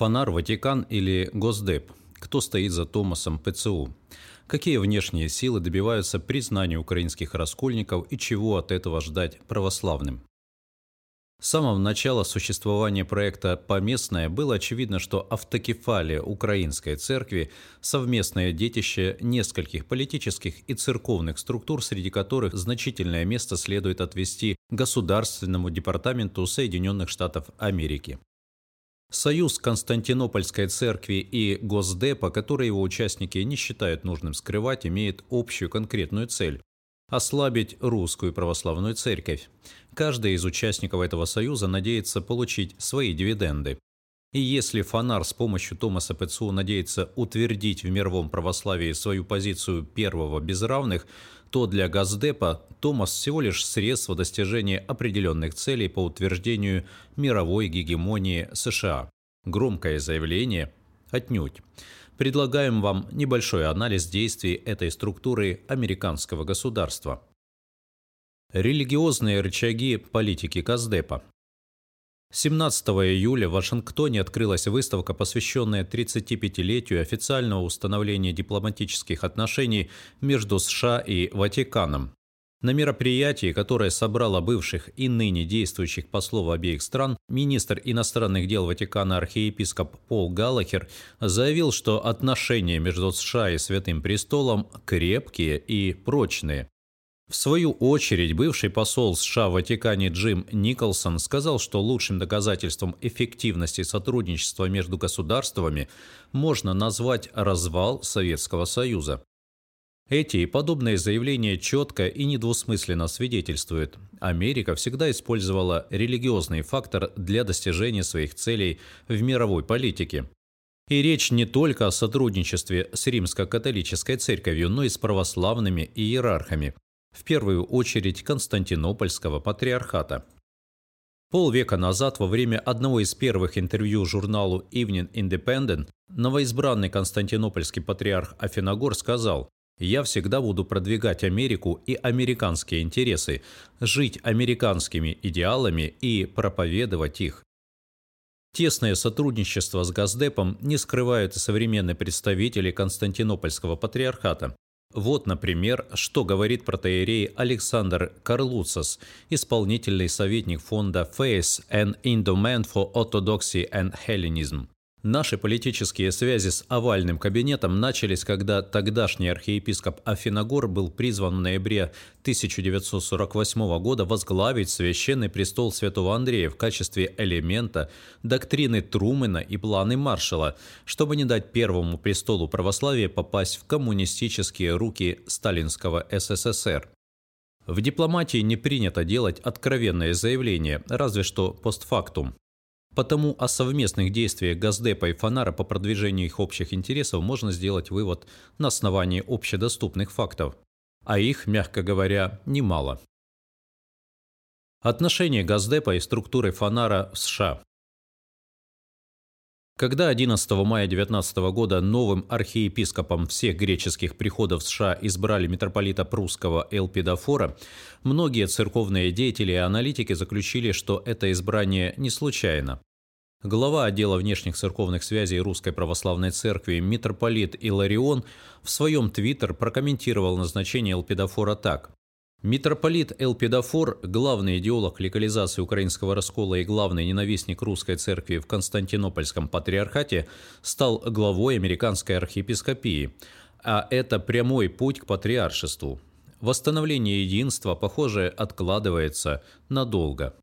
Фонар, Ватикан или Госдеп? Кто стоит за Томасом ПЦУ? Какие внешние силы добиваются признания украинских раскольников и чего от этого ждать православным? С самого начала существования проекта «Поместное» было очевидно, что автокефалия Украинской Церкви – совместное детище нескольких политических и церковных структур, среди которых значительное место следует отвести Государственному департаменту Соединенных Штатов Америки. Союз Константинопольской церкви и Госдепа, который его участники не считают нужным скрывать, имеет общую конкретную цель – ослабить русскую православную церковь. Каждый из участников этого союза надеется получить свои дивиденды. И если Фонар с помощью Томаса ПЦУ надеется утвердить в мировом православии свою позицию первого без равных, то для Газдепа Томас всего лишь средство достижения определенных целей по утверждению мировой гегемонии США. Громкое заявление отнюдь. Предлагаем вам небольшой анализ действий этой структуры американского государства. Религиозные рычаги политики Газдепа. 17 июля в Вашингтоне открылась выставка, посвященная 35-летию официального установления дипломатических отношений между США и Ватиканом. На мероприятии, которое собрало бывших и ныне действующих послов обеих стран, министр иностранных дел Ватикана архиепископ Пол Галлахер заявил, что отношения между США и Святым Престолом крепкие и прочные. В свою очередь, бывший посол США в Ватикане Джим Николсон сказал, что лучшим доказательством эффективности сотрудничества между государствами можно назвать развал Советского Союза. Эти и подобные заявления четко и недвусмысленно свидетельствуют. Америка всегда использовала религиозный фактор для достижения своих целей в мировой политике. И речь не только о сотрудничестве с римско-католической церковью, но и с православными иерархами – в первую очередь Константинопольского патриархата. Полвека назад, во время одного из первых интервью журналу Evening Independent, новоизбранный константинопольский патриарх Афиногор сказал «Я всегда буду продвигать Америку и американские интересы, жить американскими идеалами и проповедовать их». Тесное сотрудничество с Газдепом не скрывают и современные представители Константинопольского патриархата. Вот, например, что говорит протеерей Александр Карлуцас, исполнительный советник фонда Face and Endowment for Orthodoxy and Hellenism. Наши политические связи с овальным кабинетом начались, когда тогдашний архиепископ Афиногор был призван в ноябре 1948 года возглавить священный престол святого Андрея в качестве элемента доктрины Трумэна и планы Маршала, чтобы не дать первому престолу православия попасть в коммунистические руки сталинского СССР. В дипломатии не принято делать откровенное заявление, разве что постфактум. Потому о совместных действиях Газдепа и Фонара по продвижению их общих интересов можно сделать вывод на основании общедоступных фактов. А их, мягко говоря, немало. Отношения Газдепа и структуры Фонара в США. Когда 11 мая 19 года новым архиепископом всех греческих приходов США избрали митрополита прусского Элпидофора, многие церковные деятели и аналитики заключили, что это избрание не случайно. Глава отдела внешних церковных связей Русской Православной Церкви митрополит Иларион в своем твиттер прокомментировал назначение Элпидофора так. Митрополит Элпидофор, главный идеолог легализации украинского раскола и главный ненавистник русской церкви в Константинопольском патриархате, стал главой американской архиепископии, а это прямой путь к патриаршеству. Восстановление единства, похоже, откладывается надолго.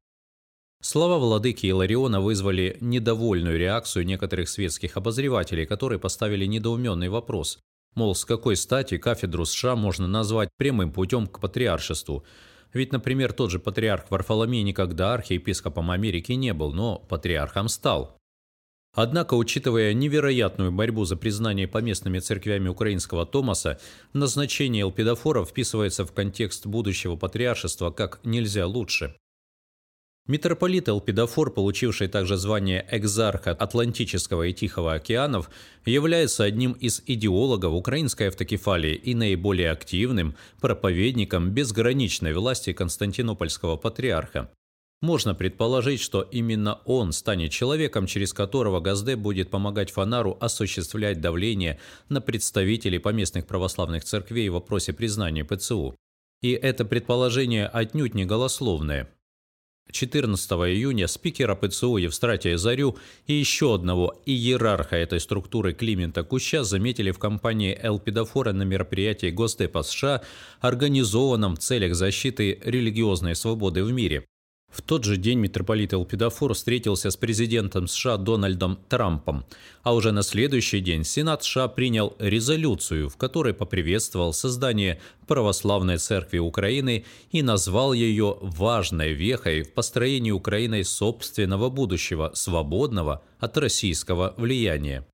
Слова владыки Илариона вызвали недовольную реакцию некоторых светских обозревателей, которые поставили недоуменный вопрос. Мол, с какой стати кафедру США можно назвать прямым путем к патриаршеству? Ведь, например, тот же патриарх Варфоломей никогда архиепископом Америки не был, но патриархом стал. Однако, учитывая невероятную борьбу за признание поместными церквями украинского Томаса, назначение Элпидофора вписывается в контекст будущего патриаршества как нельзя лучше. Митрополит Элпидофор, получивший также звание экзарха Атлантического и Тихого океанов, является одним из идеологов украинской автокефалии и наиболее активным проповедником безграничной власти Константинопольского патриарха. Можно предположить, что именно он станет человеком, через которого Газдеп будет помогать Фанару осуществлять давление на представителей поместных православных церквей в вопросе признания ПЦУ. И это предположение отнюдь не голословное. 14 июня спикера ПЦУ Евстратия Зарю и еще одного иерарха этой структуры Климента Куща заметили в компании Элпидофора на мероприятии Госдепа США, организованном в целях защиты религиозной свободы в мире. В тот же день митрополит Элпидофор встретился с президентом США Дональдом Трампом, а уже на следующий день Сенат США принял резолюцию, в которой поприветствовал создание Православной Церкви Украины и назвал ее важной вехой в построении Украиной собственного будущего, свободного от российского влияния.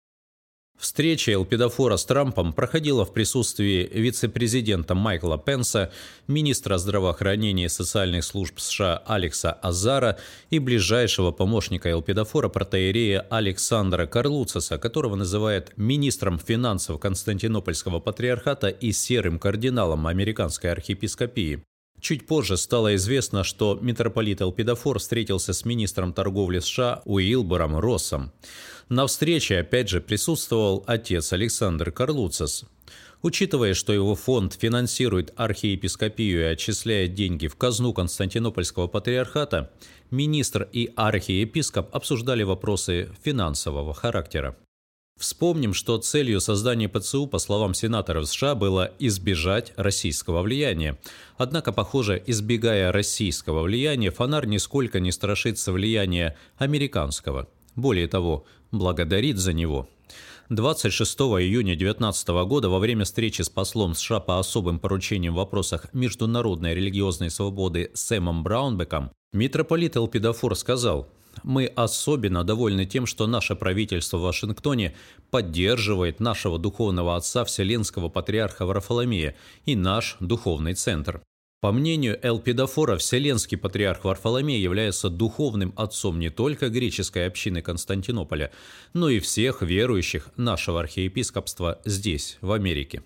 Встреча Элпидофора с Трампом проходила в присутствии вице-президента Майкла Пенса, министра здравоохранения и социальных служб США Алекса Азара и ближайшего помощника Элпидофора протеерея Александра Карлуцеса, которого называют министром финансов Константинопольского патриархата и серым кардиналом американской архиепископии. Чуть позже стало известно, что митрополит Элпидофор встретился с министром торговли США Уилбором Россом. На встрече опять же присутствовал отец Александр Карлуцес. Учитывая, что его фонд финансирует архиепископию и отчисляет деньги в казну Константинопольского патриархата, министр и архиепископ обсуждали вопросы финансового характера. Вспомним, что целью создания ПЦУ, по словам сенаторов США, было избежать российского влияния. Однако, похоже, избегая российского влияния, Фонар нисколько не страшится влияния американского. Более того, благодарит за него. 26 июня 2019 года во время встречи с послом США по особым поручениям в вопросах международной религиозной свободы Сэмом Браунбеком митрополит Элпидофор сказал – мы особенно довольны тем, что наше правительство в Вашингтоне поддерживает нашего духовного отца Вселенского патриарха Варфоломея и наш духовный центр. По мнению Элпидофора, Вселенский патриарх Варфоломей является духовным отцом не только греческой общины Константинополя, но и всех верующих нашего архиепископства здесь, в Америке.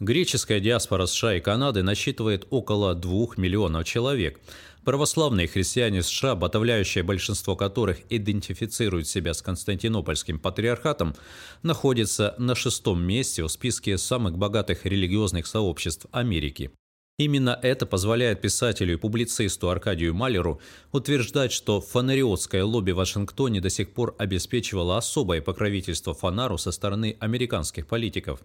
Греческая диаспора США и Канады насчитывает около 2 миллионов человек, Православные христиане США, подавляющее большинство которых идентифицируют себя с Константинопольским патриархатом, находятся на шестом месте в списке самых богатых религиозных сообществ Америки. Именно это позволяет писателю и публицисту Аркадию Малеру утверждать, что фонариотское лобби в Вашингтоне до сих пор обеспечивало особое покровительство фонару со стороны американских политиков.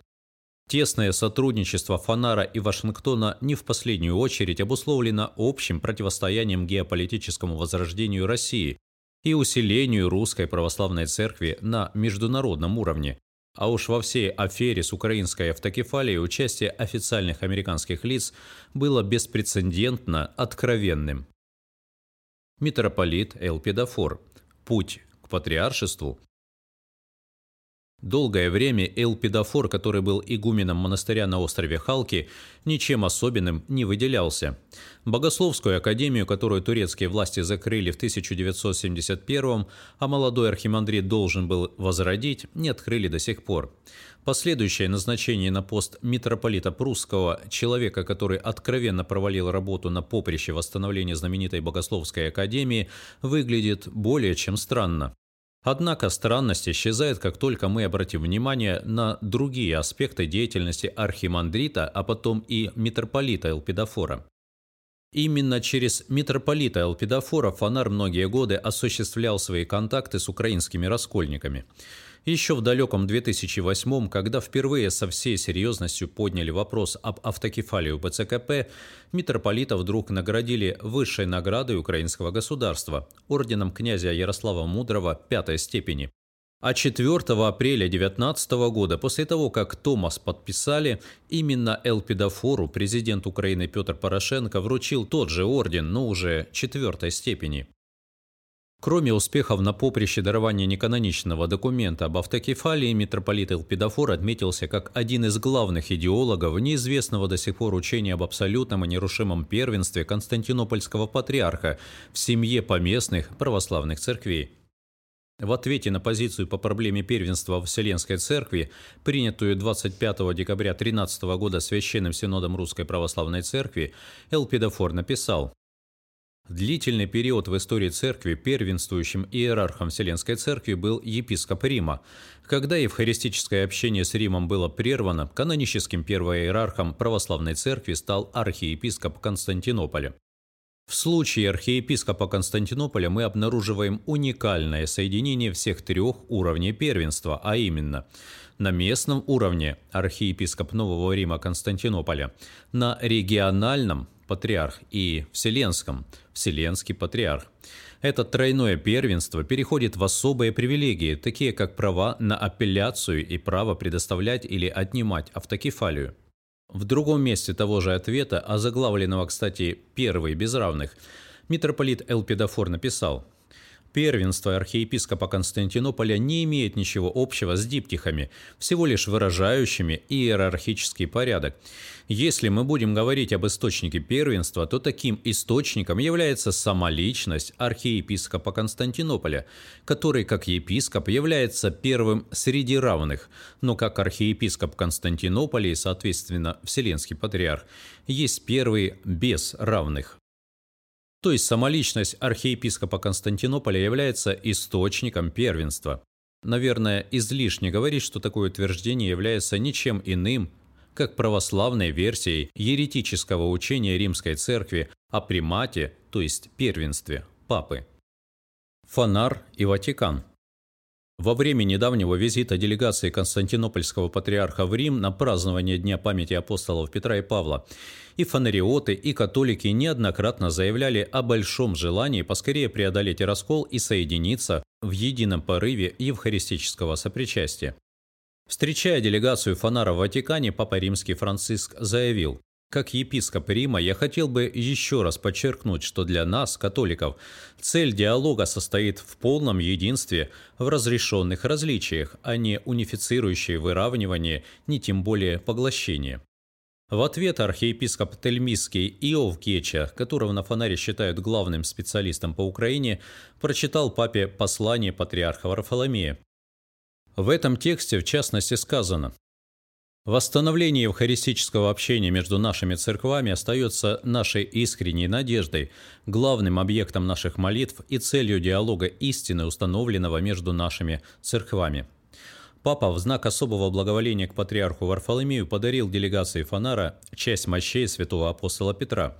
Тесное сотрудничество Фанара и Вашингтона не в последнюю очередь обусловлено общим противостоянием геополитическому возрождению России и усилению русской православной церкви на международном уровне. А уж во всей афере с украинской автокефалией участие официальных американских лиц было беспрецедентно откровенным. Митрополит Элпидофор. Путь к патриаршеству Долгое время Элпидофор, который был игуменом монастыря на острове Халки, ничем особенным не выделялся. Богословскую академию, которую турецкие власти закрыли в 1971 а молодой архимандрит должен был возродить, не открыли до сих пор. Последующее назначение на пост митрополита Прусского, человека, который откровенно провалил работу на поприще восстановления знаменитой Богословской академии, выглядит более чем странно. Однако странность исчезает, как только мы обратим внимание на другие аспекты деятельности архимандрита, а потом и митрополита Элпидофора. Именно через митрополита Элпидофора Фонар многие годы осуществлял свои контакты с украинскими раскольниками. Еще в далеком 2008 когда впервые со всей серьезностью подняли вопрос об автокефалии БЦКП, митрополита вдруг наградили высшей наградой украинского государства – орденом князя Ярослава Мудрого пятой степени. А 4 апреля 2019 года, после того, как Томас подписали, именно Элпидофору президент Украины Петр Порошенко вручил тот же орден, но уже четвертой степени. Кроме успехов на поприще дарования неканоничного документа об автокефалии, митрополит Элпидофор отметился как один из главных идеологов неизвестного до сих пор учения об абсолютном и нерушимом первенстве Константинопольского патриарха в семье поместных православных церквей. В ответе на позицию по проблеме первенства в Вселенской Церкви, принятую 25 декабря 13 года Священным Синодом Русской Православной Церкви, Элпидофор написал длительный период в истории церкви первенствующим иерархом Вселенской церкви был епископ Рима. Когда евхаристическое общение с Римом было прервано, каноническим первоиерархом православной церкви стал архиепископ Константинополя. В случае архиепископа Константинополя мы обнаруживаем уникальное соединение всех трех уровней первенства, а именно на местном уровне архиепископ Нового Рима Константинополя, на региональном патриарх и вселенском вселенский патриарх. Это тройное первенство переходит в особые привилегии, такие как права на апелляцию и право предоставлять или отнимать автокефалию. В другом месте того же ответа, озаглавленного, кстати, «Первый без равных», митрополит Элпидофор написал – Первенство архиепископа Константинополя не имеет ничего общего с диптихами, всего лишь выражающими иерархический порядок. Если мы будем говорить об источнике первенства, то таким источником является сама личность архиепископа Константинополя, который, как епископ, является первым среди равных, но как архиепископ Константинополя и, соответственно, Вселенский патриарх, есть первый без равных. То есть самоличность архиепископа Константинополя является источником первенства. Наверное, излишне говорить, что такое утверждение является ничем иным, как православной версией еретического учения Римской Церкви о примате, то есть первенстве, папы. Фонар и Ватикан – во время недавнего визита делегации Константинопольского патриарха в Рим на празднование Дня памяти апостолов Петра и Павла и фонариоты, и католики неоднократно заявляли о большом желании поскорее преодолеть раскол и соединиться в едином порыве евхаристического сопричастия. Встречая делегацию фонара в Ватикане, Папа Римский Франциск заявил, как епископ Рима я хотел бы еще раз подчеркнуть, что для нас, католиков, цель диалога состоит в полном единстве в разрешенных различиях, а не унифицирующее выравнивание, ни тем более поглощение. В ответ архиепископ Тельмисский Иов Геча, которого на фонаре считают главным специалистом по Украине, прочитал папе послание патриарха Варфоломея. В этом тексте в частности сказано Восстановление евхаристического общения между нашими церквами остается нашей искренней надеждой, главным объектом наших молитв и целью диалога истины, установленного между нашими церквами. Папа в знак особого благоволения к патриарху Варфоломею подарил делегации Фонара часть мощей святого апостола Петра.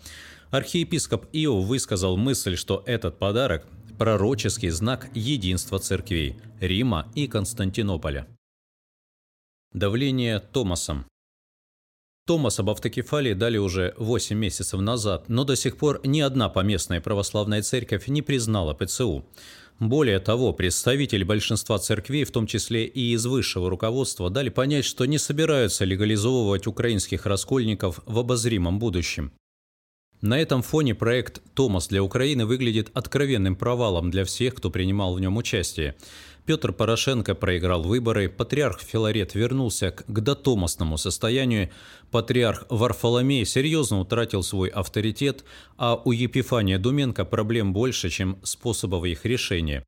Архиепископ Иов высказал мысль, что этот подарок – пророческий знак единства церквей Рима и Константинополя. Давление Томасом. Томас об автокефалии дали уже 8 месяцев назад, но до сих пор ни одна поместная православная церковь не признала ПЦУ. Более того, представители большинства церквей, в том числе и из высшего руководства, дали понять, что не собираются легализовывать украинских раскольников в обозримом будущем. На этом фоне проект «Томас для Украины» выглядит откровенным провалом для всех, кто принимал в нем участие. Петр Порошенко проиграл выборы, патриарх Филарет вернулся к, дотомосному состоянию, патриарх Варфоломей серьезно утратил свой авторитет, а у Епифания Думенко проблем больше, чем способов их решения.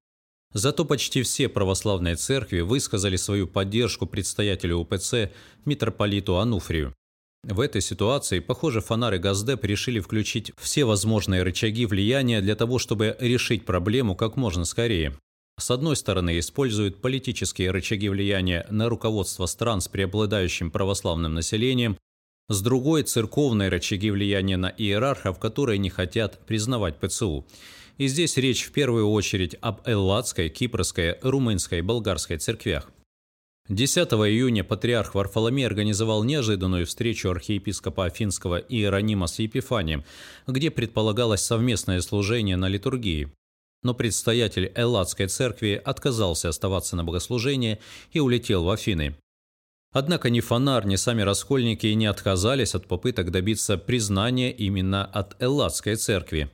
Зато почти все православные церкви высказали свою поддержку предстоятелю УПЦ митрополиту Ануфрию. В этой ситуации, похоже, фонары Газдеп решили включить все возможные рычаги влияния для того, чтобы решить проблему как можно скорее. С одной стороны, используют политические рычаги влияния на руководство стран с преобладающим православным населением, с другой – церковные рычаги влияния на иерархов, которые не хотят признавать ПЦУ. И здесь речь в первую очередь об элладской, кипрской, румынской болгарской церквях. 10 июня патриарх Варфоломей организовал неожиданную встречу архиепископа Афинского Иеронима с Епифанием, где предполагалось совместное служение на литургии но предстоятель Элладской церкви отказался оставаться на богослужении и улетел в Афины. Однако ни Фонар, ни сами раскольники не отказались от попыток добиться признания именно от Элладской церкви.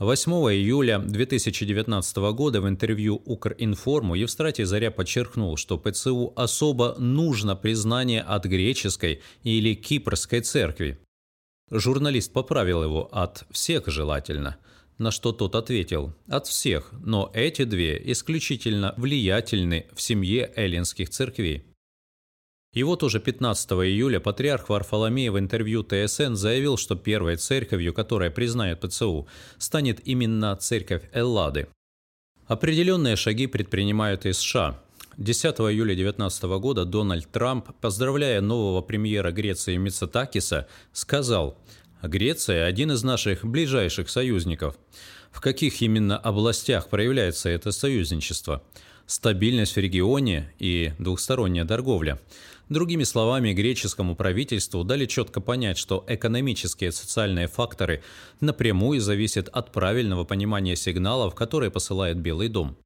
8 июля 2019 года в интервью Укринформу Евстратий Заря подчеркнул, что ПЦУ особо нужно признание от греческой или кипрской церкви. Журналист поправил его от «всех желательно», на что тот ответил «От всех, но эти две исключительно влиятельны в семье эллинских церквей». И вот уже 15 июля патриарх Варфоломей в интервью ТСН заявил, что первой церковью, которая признает ПЦУ, станет именно церковь Эллады. Определенные шаги предпринимают и США. 10 июля 2019 года Дональд Трамп, поздравляя нового премьера Греции Мицетакиса, сказал «Греция – один из наших ближайших союзников». В каких именно областях проявляется это союзничество? Стабильность в регионе и двухсторонняя торговля. Другими словами, греческому правительству дали четко понять, что экономические и социальные факторы напрямую зависят от правильного понимания сигналов, которые посылает Белый дом.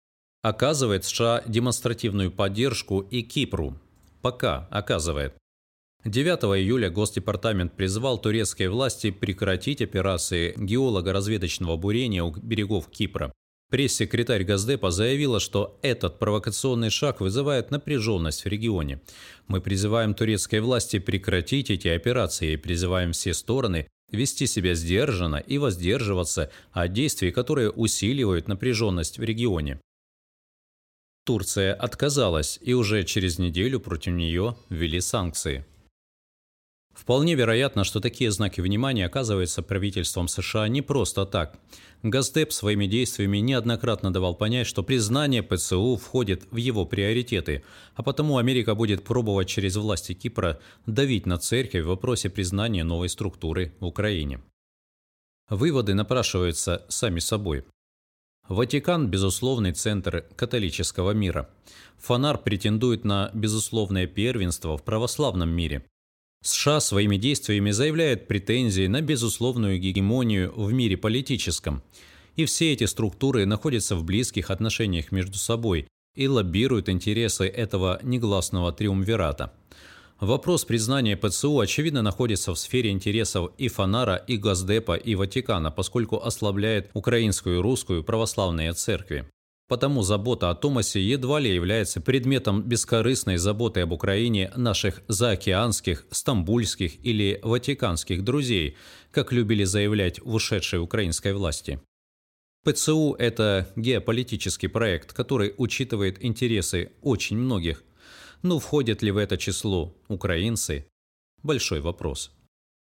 Оказывает США демонстративную поддержку и Кипру. Пока оказывает. 9 июля Госдепартамент призвал турецкие власти прекратить операции геолого-разведочного бурения у берегов Кипра. Пресс-секретарь Газдепа заявила, что этот провокационный шаг вызывает напряженность в регионе. Мы призываем турецкие власти прекратить эти операции и призываем все стороны вести себя сдержанно и воздерживаться от действий, которые усиливают напряженность в регионе. Турция отказалась, и уже через неделю против нее ввели санкции. Вполне вероятно, что такие знаки внимания оказываются правительством США не просто так. Газдеп своими действиями неоднократно давал понять, что признание ПЦУ входит в его приоритеты, а потому Америка будет пробовать через власти Кипра давить на церковь в вопросе признания новой структуры в Украине. Выводы напрашиваются сами собой. Ватикан – безусловный центр католического мира. Фонар претендует на безусловное первенство в православном мире. США своими действиями заявляет претензии на безусловную гегемонию в мире политическом. И все эти структуры находятся в близких отношениях между собой и лоббируют интересы этого негласного триумвирата. Вопрос признания ПЦУ, очевидно, находится в сфере интересов и Фонара, и Газдепа, и Ватикана, поскольку ослабляет украинскую и русскую православные церкви. Потому забота о Томасе едва ли является предметом бескорыстной заботы об Украине наших заокеанских, стамбульских или ватиканских друзей, как любили заявлять в ушедшей украинской власти. ПЦУ – это геополитический проект, который учитывает интересы очень многих. Но входят ли в это число украинцы – большой вопрос.